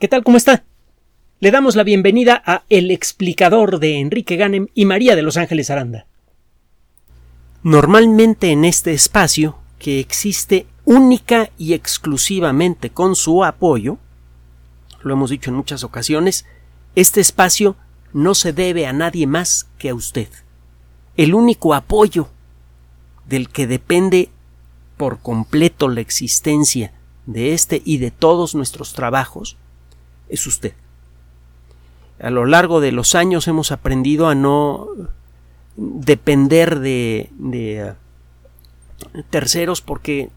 ¿Qué tal? ¿Cómo está? Le damos la bienvenida a El explicador de Enrique Ganem y María de Los Ángeles Aranda. Normalmente en este espacio, que existe única y exclusivamente con su apoyo, lo hemos dicho en muchas ocasiones, este espacio no se debe a nadie más que a usted. El único apoyo del que depende por completo la existencia de este y de todos nuestros trabajos es usted. A lo largo de los años hemos aprendido a no depender de, uh, terceros porque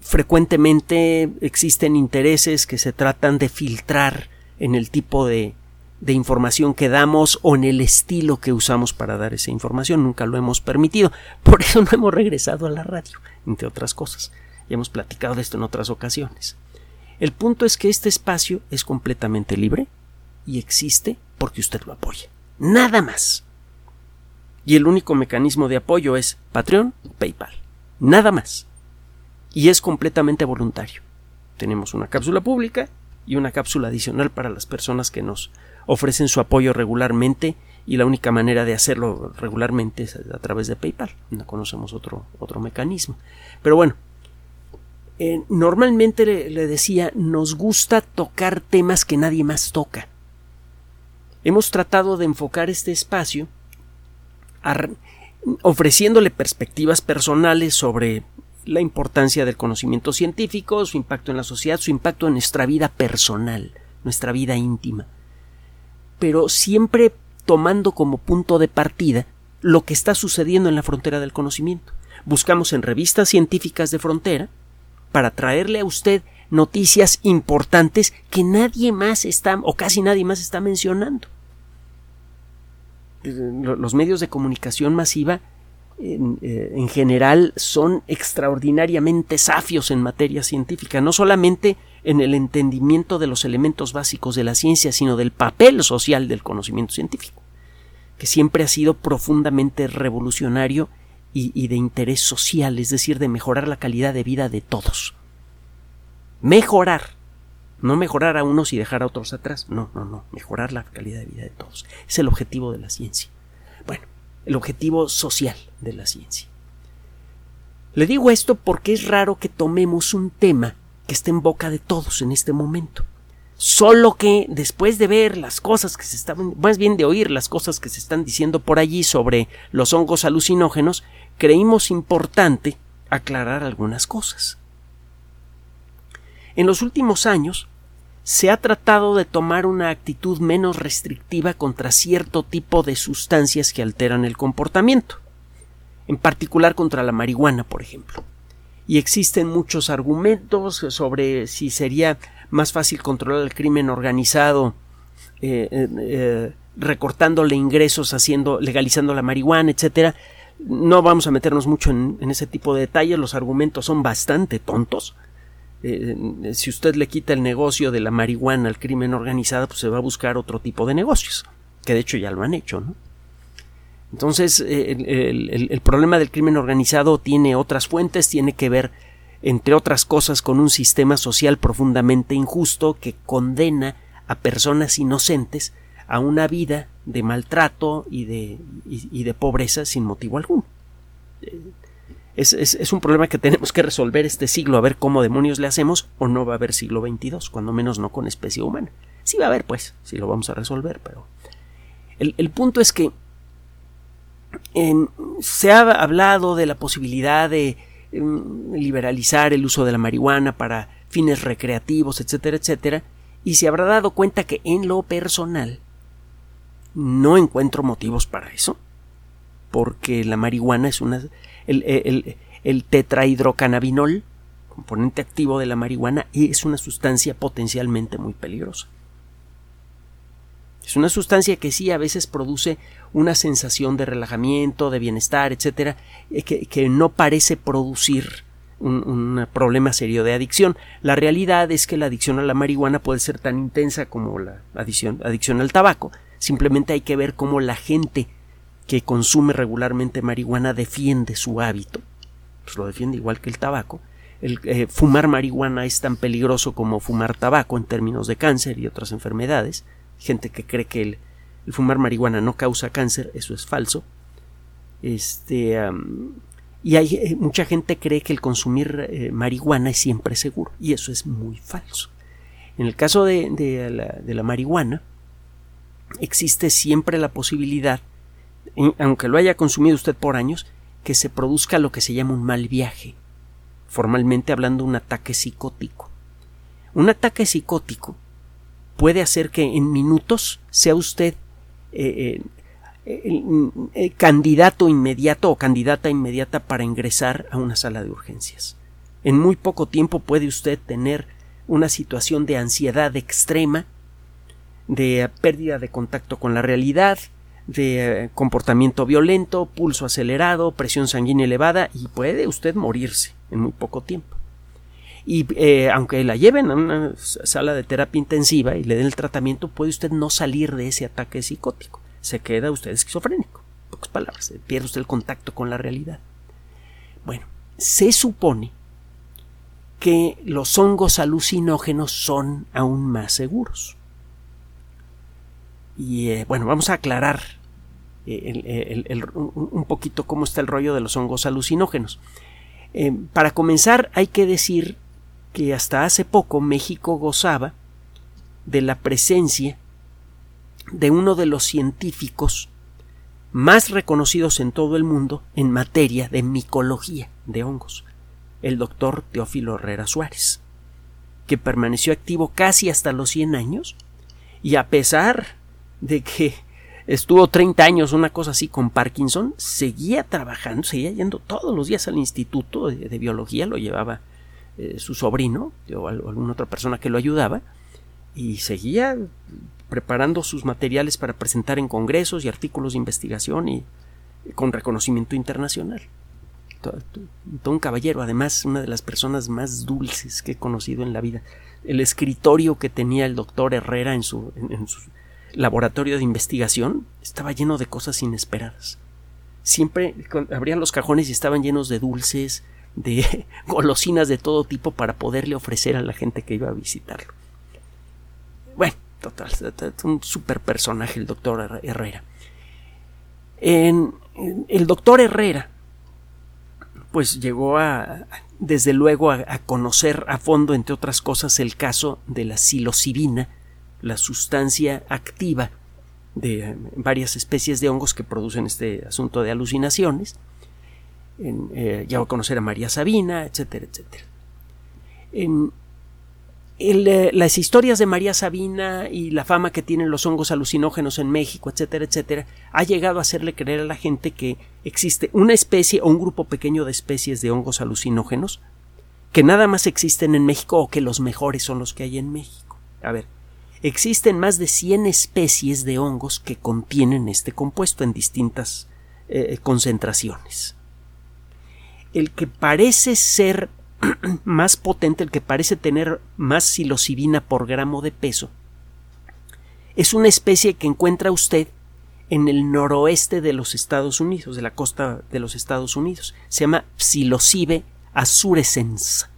frecuentemente existen intereses que se tratan de filtrar en el tipo de, de información que damos o en el estilo que usamos para dar esa información. Nunca lo hemos permitido. Por eso no hemos regresado a la radio, entre otras cosas. Ya hemos platicado de esto en otras ocasiones. El punto es que este espacio es completamente libre y existe porque usted lo apoya. Nada más. Y el único mecanismo de apoyo es Patreon, PayPal. Nada más. Y es completamente voluntario. Tenemos una cápsula pública y una cápsula adicional para las personas que nos ofrecen su apoyo regularmente y la única manera de hacerlo regularmente es a través de PayPal. No conocemos otro, otro mecanismo. Pero bueno, eh, normalmente le, decía, nos gusta tocar temas que nadie más toca. Hemos tratado de enfocar este espacio ofreciéndole perspectivas personales sobre la importancia del conocimiento científico, su impacto en la sociedad, su impacto en nuestra vida personal, nuestra vida íntima. Pero siempre tomando como punto de partida lo que está sucediendo en la frontera del conocimiento. Buscamos en revistas científicas de frontera para traerle a usted noticias importantes que nadie más está o casi nadie más está mencionando. Los medios de comunicación masiva en, eh, en, general son extraordinariamente safios en materia científica, no solamente en el entendimiento de los elementos básicos de la ciencia, sino del papel social del conocimiento científico, que siempre ha sido profundamente revolucionario y, de interés social, es decir, de mejorar la calidad de vida de todos. Mejorar, no mejorar a unos y dejar a otros atrás, no, no, no, mejorar la calidad de vida de todos. Es el objetivo de la ciencia. Bueno, el objetivo social de la ciencia. Le digo esto porque es raro que tomemos un tema que esté en boca de todos en este momento. Solo que después de ver las cosas que se estaban, más bien de oír las cosas que se están diciendo por allí sobre los hongos alucinógenos, creímos importante aclarar algunas cosas. En los últimos años se ha tratado de tomar una actitud menos restrictiva contra cierto tipo de sustancias que alteran el comportamiento, en particular contra la marihuana, por ejemplo. Y existen muchos argumentos sobre si sería más fácil controlar el crimen organizado eh, eh, eh, recortándole ingresos, haciendo, legalizando la marihuana, etcétera. No vamos a meternos mucho en, ese tipo de detalles, los argumentos son bastante tontos. si usted le quita el negocio de la marihuana al crimen organizado, pues se va a buscar otro tipo de negocios, que de hecho ya lo han hecho. Entonces, el problema del crimen organizado tiene otras fuentes, tiene que ver entre otras cosas, con un sistema social profundamente injusto que condena a personas inocentes a una vida de maltrato y de, y, de pobreza sin motivo alguno. Es, es, un problema que tenemos que resolver este siglo, a ver cómo demonios le hacemos, o no va a haber siglo XXII, cuando menos no con especie humana. Sí va a haber, pues, sí lo vamos a resolver, pero. El, el punto es que se ha hablado de la posibilidad de liberalizar el uso de la marihuana para fines recreativos, etcétera, etcétera, y se habrá dado cuenta que en lo personal no encuentro motivos para eso, porque la marihuana es una... el, el, el tetrahidrocannabinol, componente activo de la marihuana, es una sustancia potencialmente muy peligrosa. Es una sustancia que sí a veces produce una sensación de relajamiento, de bienestar, etcétera, eh, que, no parece producir un, problema serio de adicción. La realidad es que la adicción a la marihuana puede ser tan intensa como la adicción, adicción al tabaco. Simplemente hay que ver cómo la gente que consume regularmente marihuana defiende su hábito. Pues lo defiende igual que el tabaco. el, eh, fumar marihuana es tan peligroso como fumar tabaco en términos de cáncer y otras enfermedades. Gente que cree que el, fumar marihuana no causa cáncer, eso es falso. Este, y hay eh, mucha gente cree que el consumir eh, marihuana es siempre seguro y eso es muy falso. En el caso de, de, la, marihuana existe siempre la posibilidad, aunque lo haya consumido usted por años, que se produzca lo que se llama un mal viaje, formalmente hablando un ataque psicótico. Un ataque psicótico puede hacer que en minutos sea usted eh, eh, candidato inmediato o candidata inmediata para ingresar a una sala de urgencias. En muy poco tiempo puede usted tener una situación de ansiedad extrema, de pérdida de contacto con la realidad, de eh, comportamiento violento, pulso acelerado, presión sanguínea elevada y puede usted morirse en muy poco tiempo. Y eh, aunque la lleven a una sala de terapia intensiva y le den el tratamiento, puede usted no salir de ese ataque psicótico se queda usted esquizofrénico. En pocas palabras, pierde usted el contacto con la realidad. Bueno, se supone que los hongos alucinógenos son aún más seguros. Y eh, bueno, vamos a aclarar eh, un poquito cómo está el rollo de los hongos alucinógenos. Para comenzar, hay que decir que hasta hace poco México gozaba de la presencia de uno de los científicos más reconocidos en todo el mundo en materia de micología de hongos, el doctor Teófilo Herrera Suárez, que permaneció activo casi hasta los 100 años y a pesar de que estuvo 30 años, una cosa así, con Parkinson, seguía trabajando, seguía yendo todos los días al instituto de, biología, lo llevaba eh, su sobrino o alguna otra persona que lo ayudaba, y seguía preparando sus materiales para presentar en congresos y artículos de investigación y, con reconocimiento internacional. Todo, un caballero, además, una de las personas más dulces que he conocido en la vida. El escritorio que tenía el doctor Herrera en su, en su laboratorio de investigación estaba lleno de cosas inesperadas. Siempre abrían los cajones y estaban llenos de dulces, de golosinas de todo tipo para poderle ofrecer a la gente que iba a visitarlo. Bueno, total, un super personaje el doctor Herrera. En, el doctor Herrera, pues llegó a, desde luego, a, conocer a fondo, entre otras cosas, el caso de la psilocibina, la sustancia activa de varias especies de hongos que producen este asunto de alucinaciones. En, eh, llegó a conocer a María Sabina, etcétera, etcétera. En, eh, las historias de María Sabina y la fama que tienen los hongos alucinógenos en México, etcétera, etcétera, ha llegado a hacerle creer a la gente que existe una especie o un grupo pequeño de especies de hongos alucinógenos que nada más existen en México o que los mejores son los que hay en México. A ver, existen más de 100 especies de hongos que contienen este compuesto en distintas eh, concentraciones. El que parece ser más potente, el que parece tener más psilocibina por gramo de peso, es una especie que encuentra usted en el noroeste de los Estados Unidos, de la costa de los Estados Unidos. Se llama Psilocibe azurescens.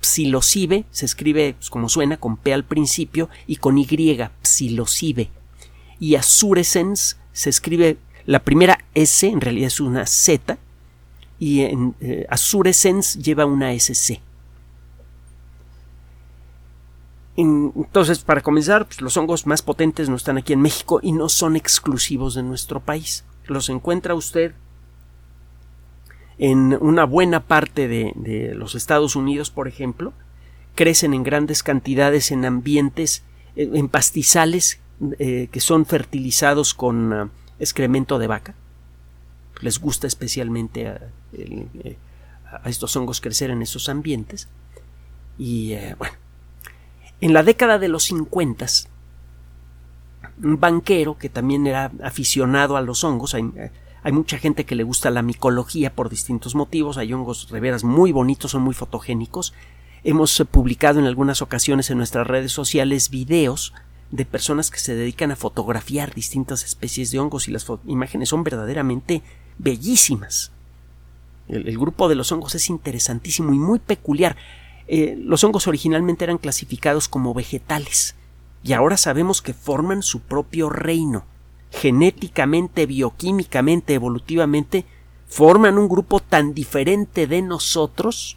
Psilocibe se escribe pues, como suena, con P al principio y con Y, psilocibe. Y azurescens se escribe la primera S, en realidad es una Z, y en eh, lleva una SC. Entonces, para comenzar, pues, los hongos más potentes no están aquí en México y no son exclusivos de nuestro país. Los encuentra usted en una buena parte de, los Estados Unidos, por ejemplo. Crecen en grandes cantidades en ambientes, eh, en pastizales eh, que son fertilizados con ah, excremento de vaca les gusta especialmente a, estos hongos crecer en esos ambientes. Y eh, bueno, en la década de los 50, un banquero que también era aficionado a los hongos, hay, hay, mucha gente que le gusta la micología por distintos motivos, hay hongos de veras muy bonitos, son muy fotogénicos. Hemos eh, publicado en algunas ocasiones en nuestras redes sociales videos de personas que se dedican a fotografiar distintas especies de hongos y las imágenes son verdaderamente bellísimas. El, grupo de los hongos es interesantísimo y muy peculiar. Eh, los hongos originalmente eran clasificados como vegetales y ahora sabemos que forman su propio reino. Genéticamente, bioquímicamente, evolutivamente, forman un grupo tan diferente de nosotros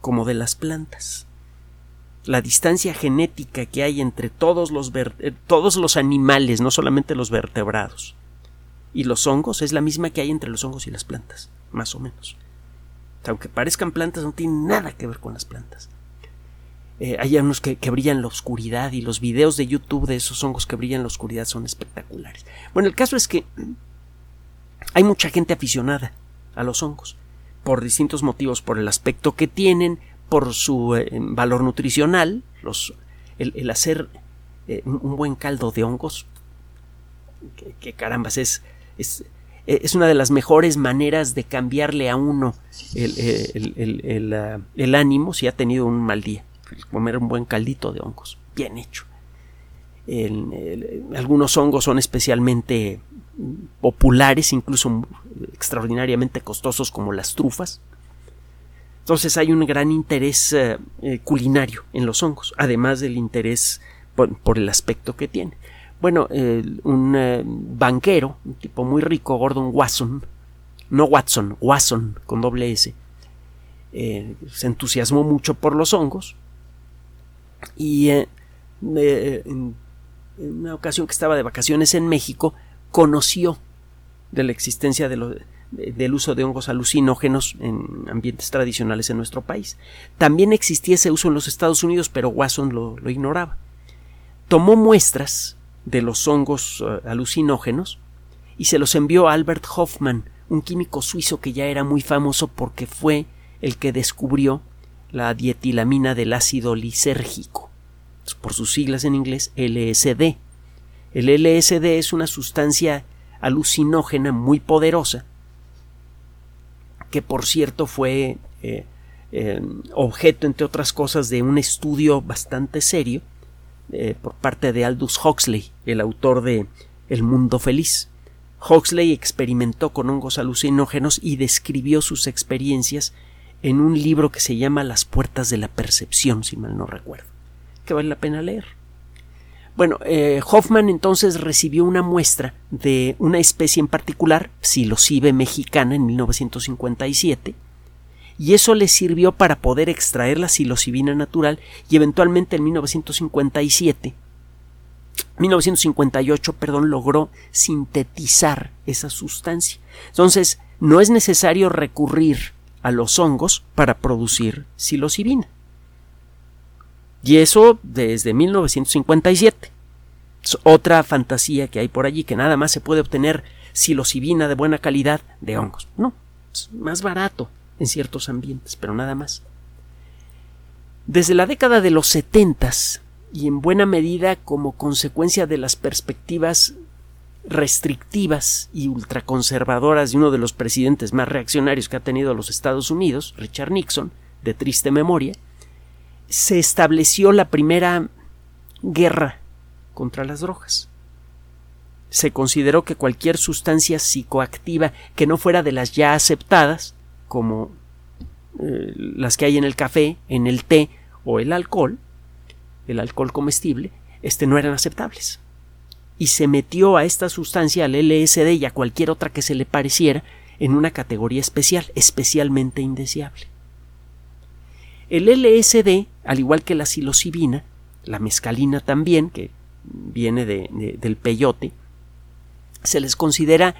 como de las plantas. La distancia genética que hay entre todos los, eh, todos los animales, no solamente los vertebrados, y los hongos es la misma que hay entre los hongos y las plantas, más o menos. Aunque parezcan plantas, no tienen nada que ver con las plantas. Eh, hay unos que, brillan en la oscuridad y los videos de YouTube de esos hongos que brillan en la oscuridad son espectaculares. Bueno, el caso es que hay mucha gente aficionada a los hongos por distintos motivos, por el aspecto que tienen, por su eh, valor nutricional, los, el, hacer eh, un buen caldo de hongos, que, carambas es, es, es, una de las mejores maneras de cambiarle a uno el, ah, el ánimo si ha tenido un mal día comer un buen caldito de hongos, bien hecho. algunos hongos son especialmente populares, incluso extraordinariamente costosos como las trufas. Entonces hay un gran interés eh, eh, culinario en los hongos, además del interés por, el aspecto que tiene. Bueno, un eh, banquero, un tipo muy rico, Gordon Watson, no Watson, Watson con doble S, se entusiasmó mucho por los hongos y eh, en, una ocasión que estaba de vacaciones en México conoció de la existencia del uso de hongos alucinógenos en ambientes tradicionales en nuestro país. También existía ese uso en los Estados Unidos, pero Wasson lo, ignoraba. Tomó muestras de los hongos eh, alucinógenos y se los envió Albert Hoffman, un químico suizo que ya era muy famoso porque fue el que descubrió la dietilamina del ácido lisérgico, por sus siglas en inglés LSD. El LSD es una sustancia alucinógena muy poderosa, que por cierto fue eh, eh, objeto, entre otras cosas, de un estudio bastante serio eh, por parte de Aldous Huxley, el autor de El Mundo Feliz. Huxley experimentó con hongos alucinógenos y describió sus experiencias en un libro que se llama Las puertas de la percepción, si mal no recuerdo, que vale la pena leer. Bueno, eh, Hoffman entonces recibió una muestra de una especie en particular, psilocibe mexicana, en 1957, y eso le sirvió para poder extraer la psilocibina natural y eventualmente en 1957 1958, perdón, logró sintetizar esa sustancia. Entonces, no es necesario recurrir a los hongos para producir psilocibina. Y eso desde 1957. Es otra fantasía que hay por allí, que nada más se puede obtener psilocibina de buena calidad de hongos. No, más barato en ciertos ambientes, pero nada más. Desde la década de los setentas, y en buena medida como consecuencia de las perspectivas restrictivas y ultraconservadoras de uno de los presidentes más reaccionarios que ha tenido los Estados Unidos, Richard Nixon, de triste memoria, se estableció la primera guerra contra las drogas. Se consideró que cualquier sustancia psicoactiva que no fuera de las ya aceptadas, como eh, las que hay en el café, en el té o el alcohol, el alcohol comestible, este no eran aceptables y se metió a esta sustancia, al LSD y a cualquier otra que se le pareciera, en una categoría especial, especialmente indeseable. El LSD, al igual que la psilocibina, la mescalina también, que viene del peyote, se les considera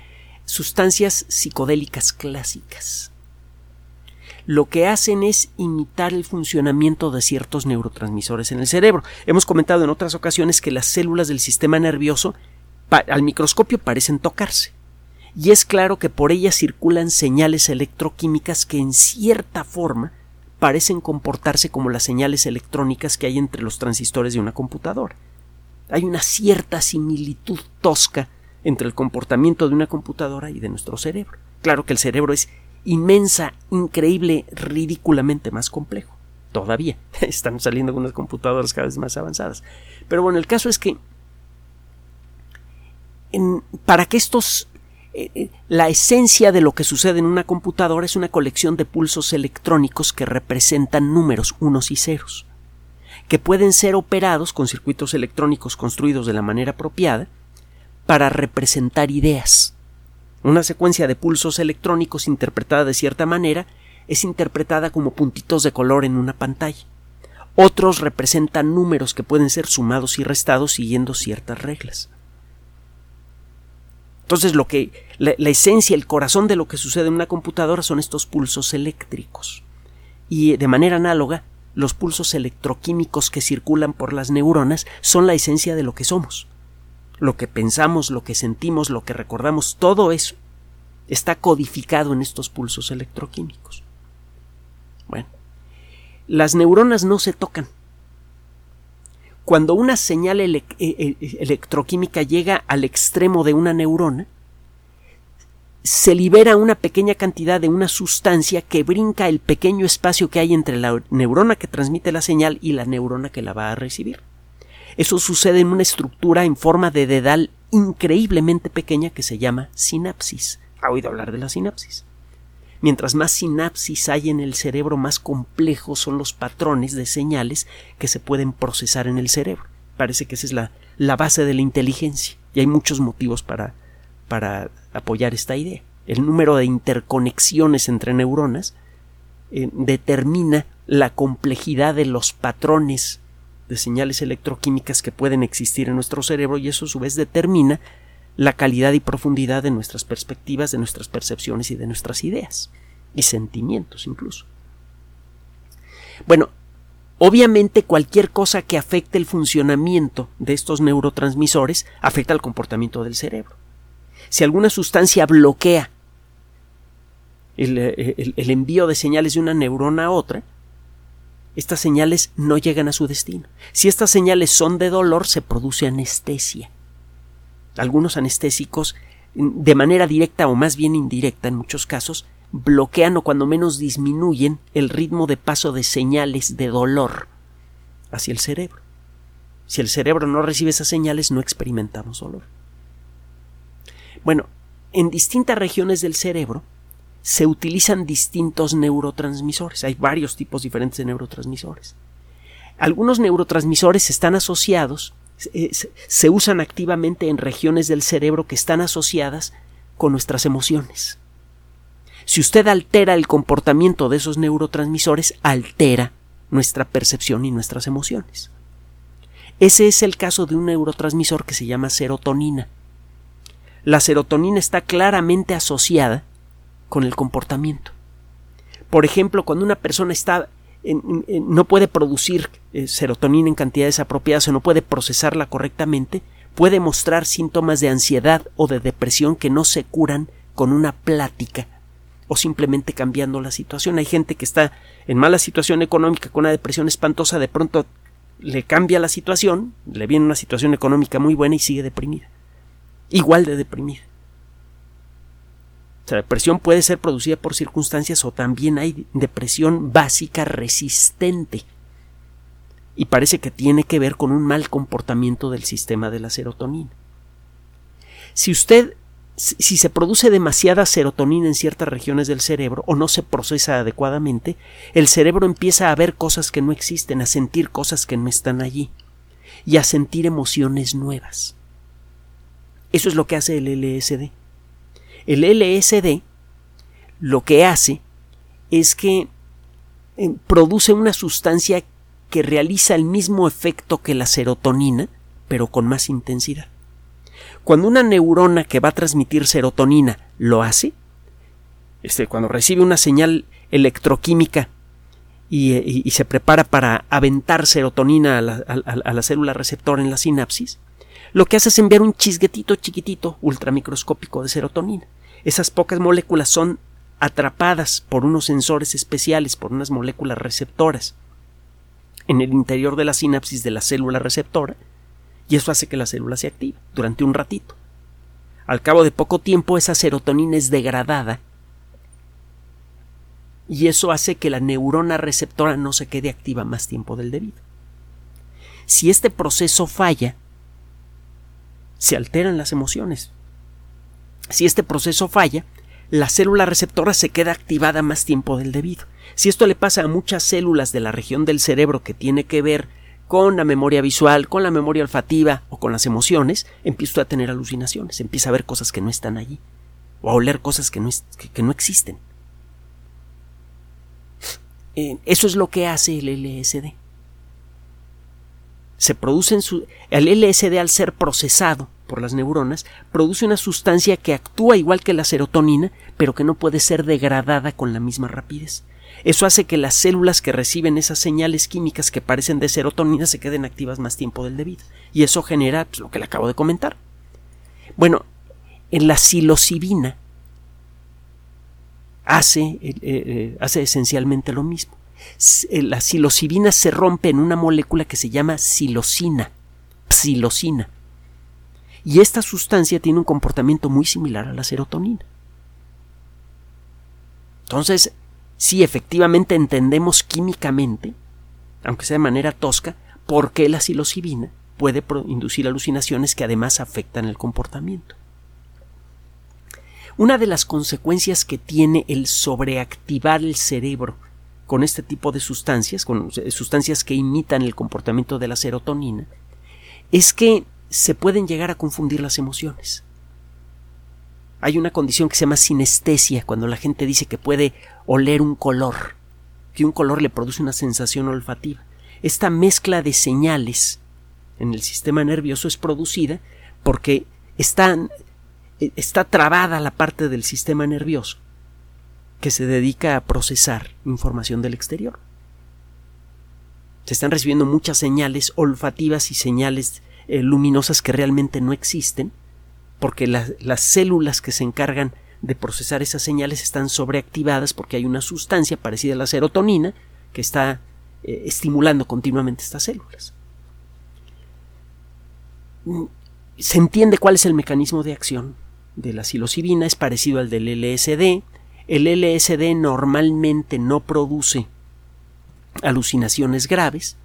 sustancias psicodélicas clásicas lo que hacen es imitar el funcionamiento de ciertos neurotransmisores en el cerebro. Hemos comentado en otras ocasiones que las células del sistema nervioso al microscopio parecen tocarse. Y es claro que por ellas circulan señales electroquímicas que en cierta forma parecen comportarse como las señales electrónicas que hay entre los transistores de una computadora. Hay una cierta similitud tosca entre el comportamiento de una computadora y de nuestro cerebro. Claro que el cerebro es inmensa, increíble, ridículamente más complejo. Todavía están saliendo unas computadoras cada vez más avanzadas. Pero bueno, el caso es que para que estos eh, eh, la esencia de lo que sucede en una computadora es una colección de pulsos electrónicos que representan números unos y ceros, que pueden ser operados con circuitos electrónicos construidos de la manera apropiada para representar ideas. Una secuencia de pulsos electrónicos interpretada de cierta manera es interpretada como puntitos de color en una pantalla. Otros representan números que pueden ser sumados y restados siguiendo ciertas reglas. Entonces, lo que la, esencia, el corazón de lo que sucede en una computadora son estos pulsos eléctricos. Y de manera análoga, los pulsos electroquímicos que circulan por las neuronas son la esencia de lo que somos. Lo que pensamos, lo que sentimos, lo que recordamos, todo eso está codificado en estos pulsos electroquímicos. Bueno, las neuronas no se tocan. Cuando una señal e-, e-, electroquímica llega al extremo de una neurona, se libera una pequeña cantidad de una sustancia que brinca el pequeño espacio que hay entre la neurona que transmite la señal y la neurona que la va a recibir. Eso sucede en una estructura en forma de dedal increíblemente pequeña que se llama sinapsis. ¿Ha oído hablar de la sinapsis? Mientras más sinapsis hay en el cerebro, más complejos son los patrones de señales que se pueden procesar en el cerebro. Parece que esa es la, la base de la inteligencia y hay muchos motivos para, para apoyar esta idea. El número de interconexiones entre neuronas eh, determina la complejidad de los patrones de señales electroquímicas que pueden existir en nuestro cerebro y eso a su vez determina la calidad y profundidad de nuestras perspectivas, de nuestras percepciones y de nuestras ideas y sentimientos incluso. Bueno, obviamente cualquier cosa que afecte el funcionamiento de estos neurotransmisores afecta al comportamiento del cerebro. Si alguna sustancia bloquea el, el envío de señales de una neurona a otra, estas señales no llegan a su destino. Si estas señales son de dolor, se produce anestesia algunos anestésicos de manera directa o más bien indirecta en muchos casos bloquean o cuando menos disminuyen el ritmo de paso de señales de dolor hacia el cerebro. Si el cerebro no recibe esas señales no experimentamos dolor. Bueno, en distintas regiones del cerebro se utilizan distintos neurotransmisores. Hay varios tipos diferentes de neurotransmisores. Algunos neurotransmisores están asociados eh, se usan activamente en regiones del cerebro que están asociadas con nuestras emociones. Si usted altera el comportamiento de esos neurotransmisores, altera nuestra percepción y nuestras emociones. Ese es el caso de un neurotransmisor que se llama serotonina. La serotonina está claramente asociada con el comportamiento. Por ejemplo, cuando una persona está no puede producir eh, serotonina en cantidades apropiadas o no puede procesarla correctamente, puede mostrar síntomas de ansiedad o de depresión que no se curan con una plática o simplemente cambiando la situación. Hay gente que está en mala situación económica con una depresión espantosa, de pronto le cambia la situación, le viene una situación económica muy buena y sigue deprimida. Igual de deprimida. La depresión puede ser producida por circunstancias o también hay depresión básica resistente. Y parece que tiene que ver con un mal comportamiento del sistema de la serotonina. Si usted, si se produce demasiada serotonina en ciertas regiones del cerebro o no se procesa adecuadamente, el cerebro empieza a ver cosas que no existen, a sentir cosas que no están allí y a sentir emociones nuevas. Eso es lo que hace el LSD. El LSD lo que hace es que eh, produce una sustancia que realiza el mismo efecto que la serotonina, pero con más intensidad. Cuando una neurona que va a transmitir serotonina lo hace, este, cuando recibe una señal electroquímica y, eh, se prepara para aventar serotonina a la, célula receptor en la sinapsis, lo que hace es enviar un chisguetito chiquitito ultramicroscópico de serotonina. Esas pocas moléculas son atrapadas por unos sensores especiales, por unas moléculas receptoras en el interior de la sinapsis de la célula receptora, y eso hace que la célula se active durante un ratito. Al cabo de poco tiempo esa serotonina es degradada y eso hace que la neurona receptora no se quede activa más tiempo del debido. Si este proceso falla, se alteran las emociones, Si este proceso falla, la célula receptora se queda activada más tiempo del debido. Si esto le pasa a muchas células de la región del cerebro que tiene que ver con la memoria visual, con la memoria olfativa o con las emociones, empieza a tener alucinaciones, empieza a ver cosas que no están allí, o a oler cosas que no, que no existen. Eh, eso es lo que hace el LSD. Se produce en su, el LSD al ser procesado por las neuronas produce una sustancia que actúa igual que la serotonina, pero que no puede ser degradada con la misma rapidez. Eso hace que las células que reciben esas señales químicas que parecen de serotonina se queden activas más tiempo del debido. Y eso genera pues, lo que le acabo de comentar. Bueno, en la psilocibina hace, eh, eh, hace esencialmente lo mismo. Eh, la psilocibina se rompe en una molécula que se llama psilocina. Psilocina. Y esta sustancia tiene un comportamiento muy similar a la serotonina. Entonces, si efectivamente entendemos químicamente, aunque sea de manera tosca, por qué la psilocibina puede inducir alucinaciones que además afectan el comportamiento. Una de las consecuencias que tiene el sobreactivar el cerebro con este tipo de sustancias, con sustancias que imitan el comportamiento de la serotonina, es que se pueden llegar a confundir las emociones. Hay una condición que se llama sinestesia, cuando la gente dice que puede oler un color, que un color le produce una sensación olfativa. Esta mezcla de señales en el sistema nervioso es producida porque están eh, está trabada la parte del sistema nervioso que se dedica a procesar información del exterior. Se están recibiendo muchas señales olfativas y señales eh, luminosas que realmente no existen, porque las células que se encargan de procesar esas señales están sobreactivadas porque hay una sustancia parecida a la serotonina que está eh, estimulando continuamente estas células. Mm, se entiende cuál es el mecanismo de acción de la psilocibina es parecido al del LSD. El LSD normalmente no produce alucinaciones graves,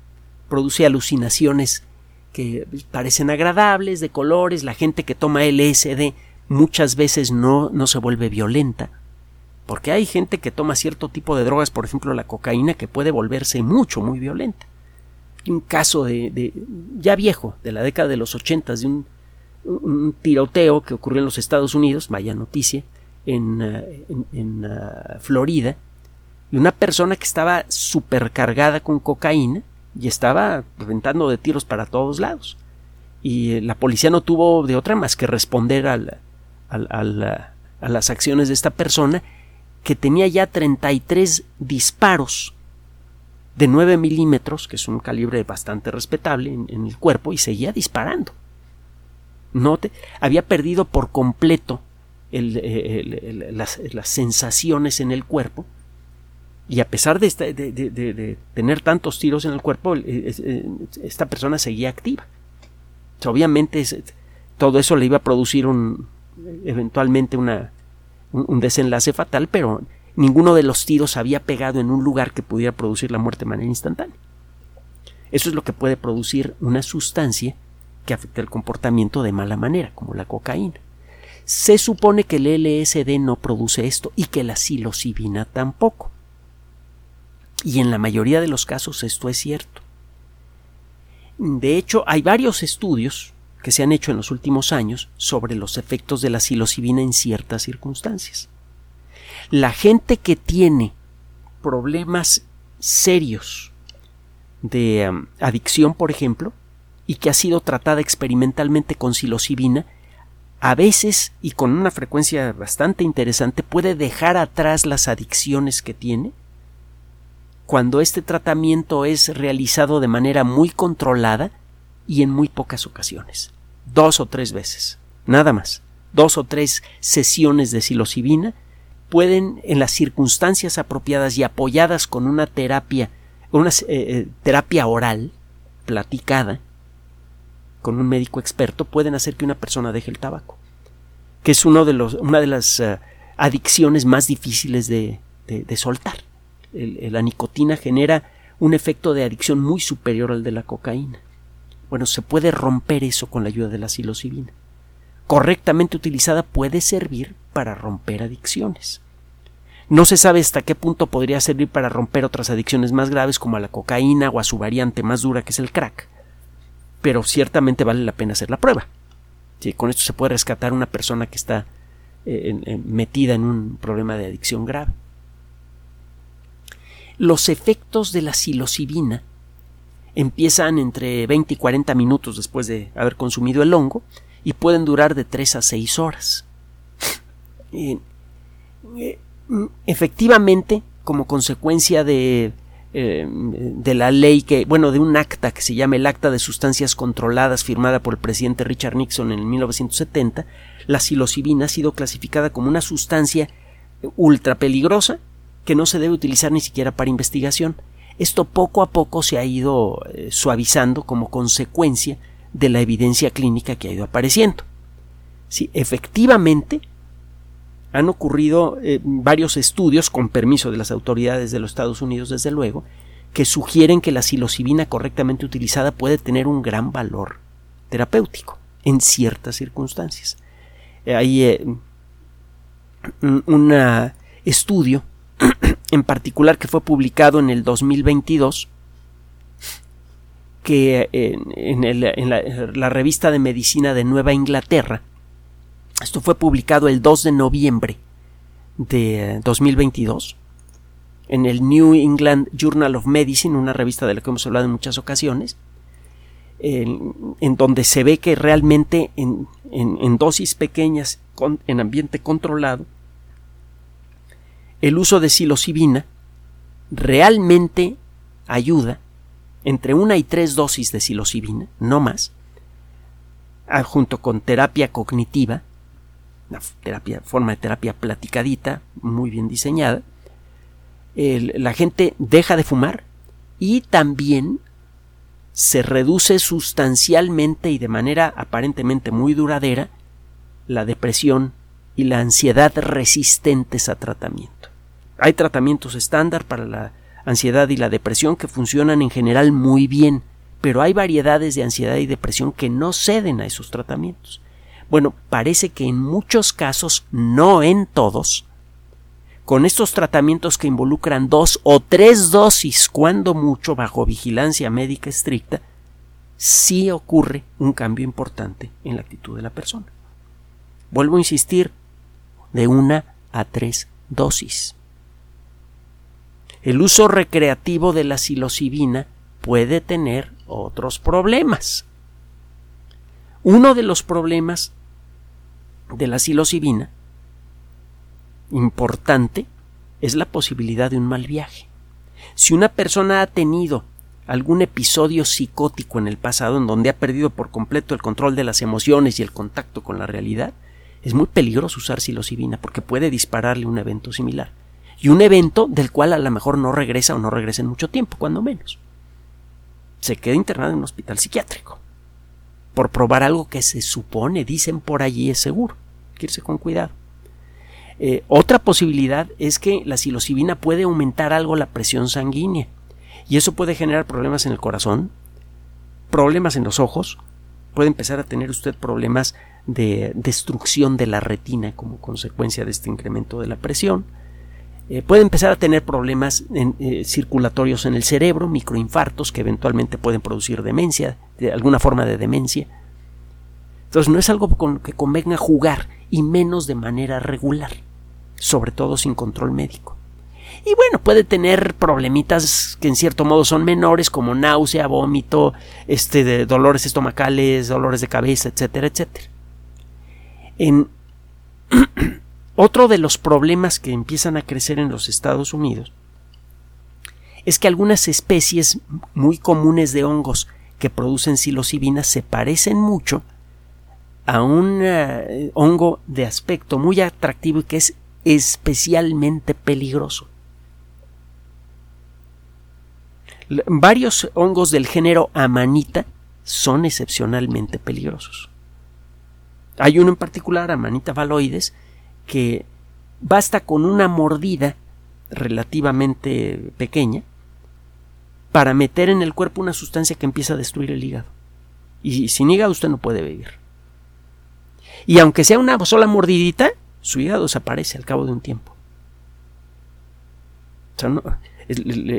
produce alucinaciones que parecen agradables, de colores. La gente que toma LSD muchas veces no, no se vuelve violenta, porque hay gente que toma cierto tipo de drogas, por ejemplo la cocaína, que puede volverse mucho, muy violenta. Un caso de, de ya viejo, de la década de los ochentas, de un un tiroteo que ocurrió en los Estados Unidos, vaya noticia, en, eh, en, eh, Florida, y una persona que estaba supercargada con cocaína y estaba reventando de tiros para todos lados. Y eh, la policía no tuvo de otra más que responder a las acciones de esta persona que tenía ya 33 disparos de 9 milímetros, que es un calibre bastante respetable en el cuerpo, y seguía disparando. Note, había perdido por completo las, sensaciones en el cuerpo y a pesar de, tener tantos tiros en el cuerpo, eh, esta persona seguía activa. obviamente todo eso le iba a producir un, eventualmente un desenlace fatal, pero ninguno de los tiros había pegado en un lugar que pudiera producir la muerte de manera instantánea. Eso es lo que puede producir una sustancia que afecta el comportamiento de mala manera, como la cocaína. Se supone que el LSD no produce esto y que la psilocibina tampoco. Y en la mayoría de los casos esto es cierto. De hecho, hay varios estudios que se han hecho en los últimos años sobre los efectos de la psilocibina en ciertas circunstancias. La gente que tiene problemas serios de um, adicción, por ejemplo, y que ha sido tratada experimentalmente con psilocibina, a veces y con una frecuencia bastante interesante puede dejar atrás las adicciones que tiene cuando este tratamiento es realizado de manera muy controlada y en muy pocas ocasiones. Dos o tres veces. Nada más. Dos o tres sesiones de psilocibina pueden, en las circunstancias apropiadas y apoyadas con una terapia, una eh, eh, terapia oral, platicada, con un médico experto pueden hacer que una persona deje el tabaco, que es uno de los, una de las eh, adicciones más difíciles de, soltar. La nicotina genera un efecto de adicción muy superior al de la cocaína. Bueno, se puede romper eso con la ayuda de la psilocibina. correctamente utilizada puede servir para romper adicciones. No se sabe hasta qué punto podría servir para romper otras adicciones más graves como a la cocaína o a su variante más dura que es el crack. Pero ciertamente vale la pena hacer la prueba. con esto se puede rescatar una persona que está eh, metida en un problema de adicción grave. Los efectos de la psilocibina empiezan entre 20 y 40 minutos después de haber consumido el hongo y pueden durar de 3 a 6 horas. Eh, efectivamente, como consecuencia de, eh, de la ley que, bueno, de un acta que se llama el Acta de Sustancias Controladas firmada por el presidente Richard Nixon en 1970, la psilocibina ha sido clasificada como una sustancia ultra peligrosa que no se debe utilizar ni siquiera para investigación. Esto poco a poco se ha ido suavizando como consecuencia de la evidencia clínica que ha ido apareciendo. Si efectivamente han ocurrido eh, varios estudios, con permiso de las autoridades de los Estados Unidos, desde luego, que sugieren que la psilocibina correctamente utilizada puede tener un gran valor terapéutico en ciertas circunstancias. Eh, hay eh, un estudio en particular que fue publicado en el 2022 que en, la, revista de medicina de Nueva Inglaterra, esto fue publicado el 2 de noviembre de 2022 en el New England Journal of Medicine, una revista de la que hemos hablado en muchas ocasiones, en, donde se ve que realmente en, en dosis pequeñas, en ambiente controlado, el uso de psilocibina realmente ayuda entre una y tres dosis de psilocibina, no más, junto con terapia cognitiva, una terapia, forma de terapia platicadita, muy bien diseñada, la gente deja de fumar y también se reduce sustancialmente y de manera aparentemente muy duradera la depresión y la ansiedad resistentes a tratamiento. Hay tratamientos estándar para la ansiedad y la depresión que funcionan en general muy bien, pero hay variedades de ansiedad y depresión que no ceden a esos tratamientos. Bueno, parece que en muchos casos, no en todos, con estos tratamientos que involucran dos o tres dosis, cuando mucho, bajo vigilancia médica estricta, sí ocurre un cambio importante en la actitud de la persona. Vuelvo a insistir, de una a tres dosis. El uso recreativo de la psilocibina puede tener otros problemas. Uno de los problemas de la psilocibina importante es la posibilidad de un mal viaje. Si una persona ha tenido algún episodio psicótico en el pasado en donde ha perdido por completo el control de las emociones y el contacto con la realidad, es muy peligroso usar psilocibina porque puede dispararle un evento similar y un evento del cual a lo mejor no regresa o no regresa en mucho tiempo, cuando menos. Se queda internado en un hospital psiquiátrico por probar algo que se supone, dicen por allí, es seguro. Hay con cuidado. Eh, otra posibilidad es que la psilocibina puede aumentar algo la presión sanguínea y eso puede generar problemas en el corazón, problemas en los ojos, puede empezar a tener usted problemas de destrucción de la retina como consecuencia de este incremento de la presión, eh, puede empezar a tener problemas eh, circulatorios en el cerebro, microinfartos que eventualmente pueden producir demencia, de alguna forma de demencia. Entonces no es algo con que convenga jugar y menos de manera regular, sobre todo sin control médico. Y bueno, puede tener problemitas que en cierto modo son menores como náusea, vómito, este de dolores estomacales, dolores de cabeza, etcétera, etcétera. En Otro de los problemas que empiezan a crecer en los Estados Unidos es que algunas especies muy comunes de hongos que producen psilocibina se parecen mucho a un eh, hongo de aspecto muy atractivo y que es especialmente peligroso. Varios hongos del género Amanita son excepcionalmente peligrosos. Hay uno en particular, Amanita valoides, que basta con una mordida relativamente pequeña para meter en el cuerpo una sustancia que empieza a destruir el hígado. Y sin hígado usted no puede vivir. Y aunque sea una sola mordidita, su hígado desaparece al cabo de un tiempo.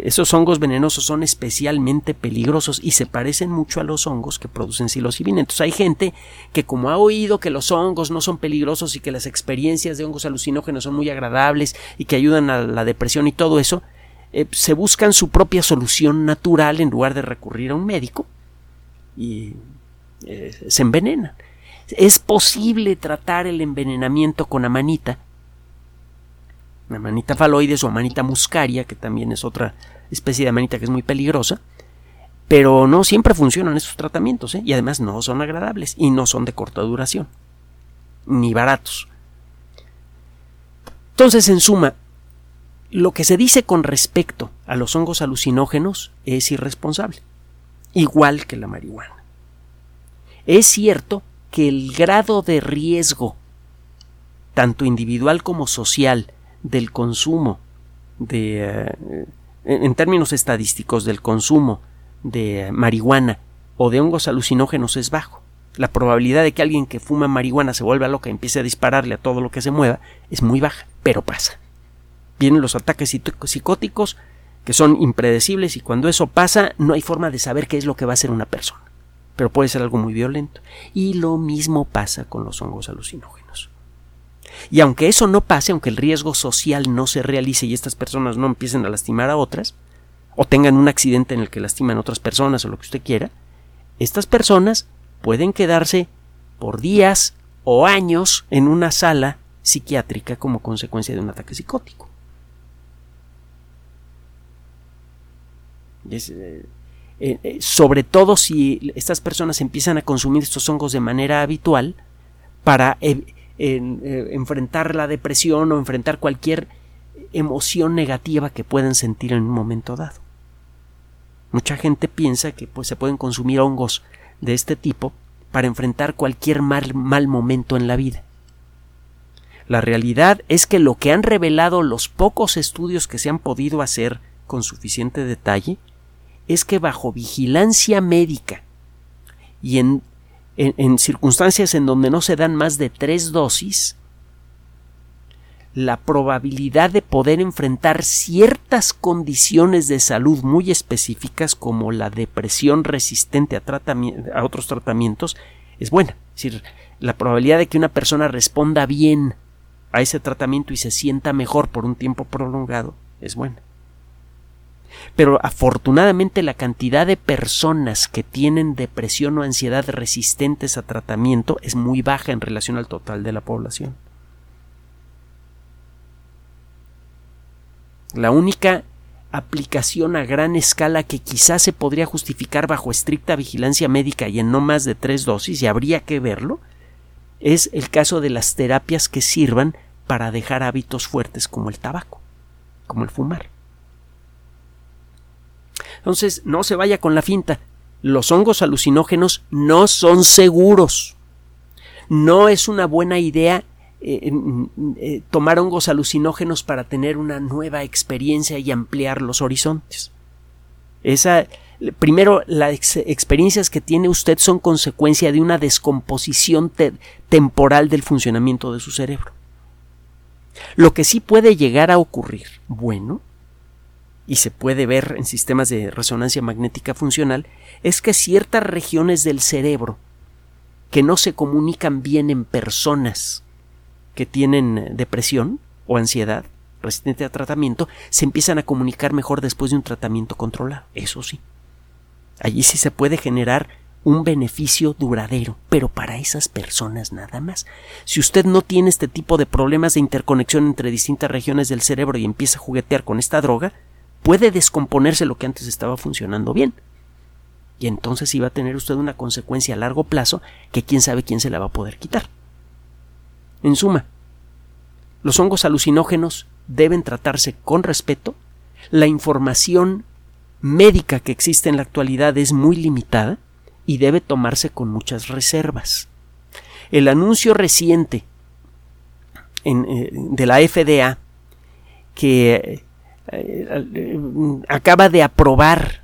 Esos hongos venenosos son especialmente peligrosos y se parecen mucho a los hongos que producen psilocibina. Entonces hay gente que como ha oído que los hongos no son peligrosos y que las experiencias de hongos alucinógenos son muy agradables y que ayudan a la depresión y todo eso, eh, se buscan su propia solución natural en lugar de recurrir a un médico y eh, se envenenan. Es posible tratar el envenenamiento con amanita, amanita faloides o amanita muscaria, que también es otra especie de amanita que es muy peligrosa, pero no siempre funcionan estos tratamientos ¿eh? y además no son agradables y no son de corta duración, ni baratos. Entonces, en suma, lo que se dice con respecto a los hongos alucinógenos es irresponsable, igual que la marihuana. Es cierto que el grado de riesgo, tanto individual como social, del consumo de, eh, en términos estadísticos, del consumo de marihuana o de hongos alucinógenos es bajo. La probabilidad de que alguien que fuma marihuana se vuelva loca y empiece a dispararle a todo lo que se mueva es muy baja, pero pasa vienen los ataques psicóticos que son impredecibles y cuando eso pasa no hay forma de saber qué es lo que va a hacer una persona. Pero puede ser algo muy violento. Y lo mismo pasa con los hongos alucinógenos. Y aunque eso no pase, aunque el riesgo social no se realice y estas personas no empiecen a lastimar a otras, o tengan un accidente en el que lastiman a otras personas o lo que usted quiera, estas personas pueden quedarse por días o años en una sala psiquiátrica como consecuencia de un ataque psicótico. Eh, eh, eh, sobre todo si estas personas empiezan a consumir estos hongos de manera habitual para enfrentar la depresión o enfrentar cualquier emoción negativa que puedan sentir en un momento dado. Mucha gente piensa que pues, se pueden consumir hongos de este tipo para enfrentar cualquier mal, mal momento en la vida. La realidad es que lo que han revelado los pocos estudios que se han podido hacer con suficiente detalle es que bajo vigilancia médica y en, en, circunstancias en donde no se dan más de tres dosis, la probabilidad de poder enfrentar ciertas condiciones de salud muy específicas como la depresión resistente a, a otros tratamientos es buena. Es decir, la probabilidad de que una persona responda bien a ese tratamiento y se sienta mejor por un tiempo prolongado es buena pero afortunadamente la cantidad de personas que tienen depresión o ansiedad resistentes a tratamiento es muy baja en relación al total de la población. La única aplicación a gran escala que quizás se podría justificar bajo estricta vigilancia médica y en no más de tres dosis, y habría que verlo, es el caso de las terapias que sirvan para dejar hábitos fuertes como el tabaco, como el fumar. Entonces, no se vaya con la finta. Los hongos alucinógenos no son seguros. No es una buena idea eh, eh, tomar hongos alucinógenos para tener una nueva experiencia y ampliar los horizontes. Esa, primero, las experiencias que tiene usted son consecuencia de una descomposición temporal del funcionamiento de su cerebro. Lo que sí puede llegar a ocurrir, bueno, y se puede ver en sistemas de resonancia magnética funcional, es que ciertas regiones del cerebro que no se comunican bien en personas que tienen depresión o ansiedad resistente a tratamiento, se empiezan a comunicar mejor después de un tratamiento controlado. Eso sí. Allí sí se puede generar un beneficio duradero, pero para esas personas nada más. Si usted no tiene este tipo de problemas de interconexión entre distintas regiones del cerebro y empieza a juguetear con esta droga, puede descomponerse lo que antes estaba funcionando bien. Y entonces iba a tener usted una consecuencia a largo plazo que quién sabe quién se la va a poder quitar. En suma, los hongos alucinógenos deben tratarse con respeto, la información médica que existe en la actualidad es muy limitada y debe tomarse con muchas reservas. El anuncio reciente eh, de la FDA que eh, acaba de aprobar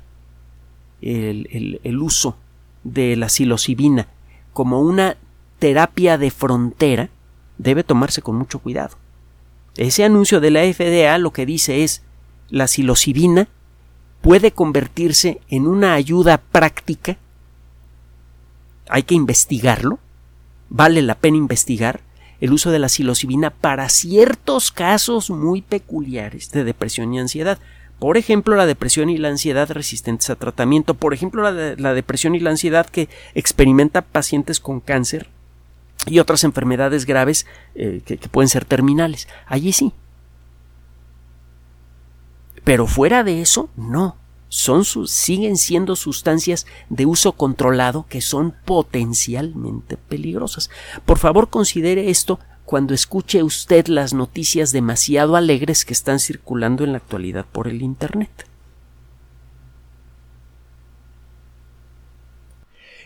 el, uso de la psilocibina como una terapia de frontera debe tomarse con mucho cuidado. Ese anuncio de la FDA lo que dice es la psilocibina puede convertirse en una ayuda práctica. Hay que investigarlo. Vale la pena investigar el uso de la psilocibina para ciertos casos muy peculiares de depresión y ansiedad. Por ejemplo, la depresión y la ansiedad resistentes a tratamiento. Por ejemplo, la, depresión y la ansiedad que experimenta pacientes con cáncer y otras enfermedades graves eh, que pueden ser terminales. Allí sí. Pero fuera de eso, no. Son siguen siendo sustancias de uso controlado que son potencialmente peligrosas. Por favor, considere esto cuando escuche usted las noticias demasiado alegres que están circulando en la actualidad por el Internet.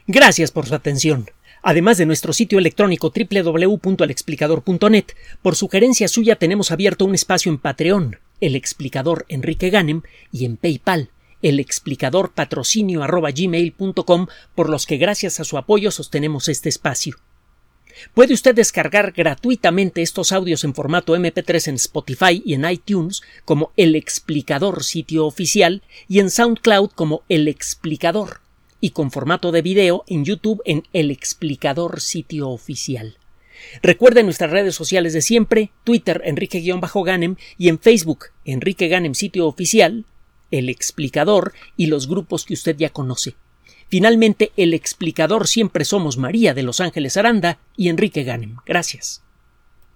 Gracias por su atención. Además de nuestro sitio electrónico www.alexplicador.net, por sugerencia suya tenemos abierto un espacio en Patreon, el explicador Enrique Ganem, y en PayPal, el explicador patrocinio por los que gracias a su apoyo sostenemos este espacio. Puede usted descargar gratuitamente estos audios en formato MP3 en Spotify y en iTunes como El Explicador sitio oficial y en SoundCloud como El Explicador y con formato de video en YouTube en El Explicador sitio oficial. Recuerde nuestras redes sociales de siempre, Twitter Enrique-Ganem y en Facebook Enrique Ganem sitio oficial, El Explicador y los grupos que usted ya conoce. Finalmente, el explicador siempre somos María de Los Ángeles Aranda y Enrique Ganem. Gracias.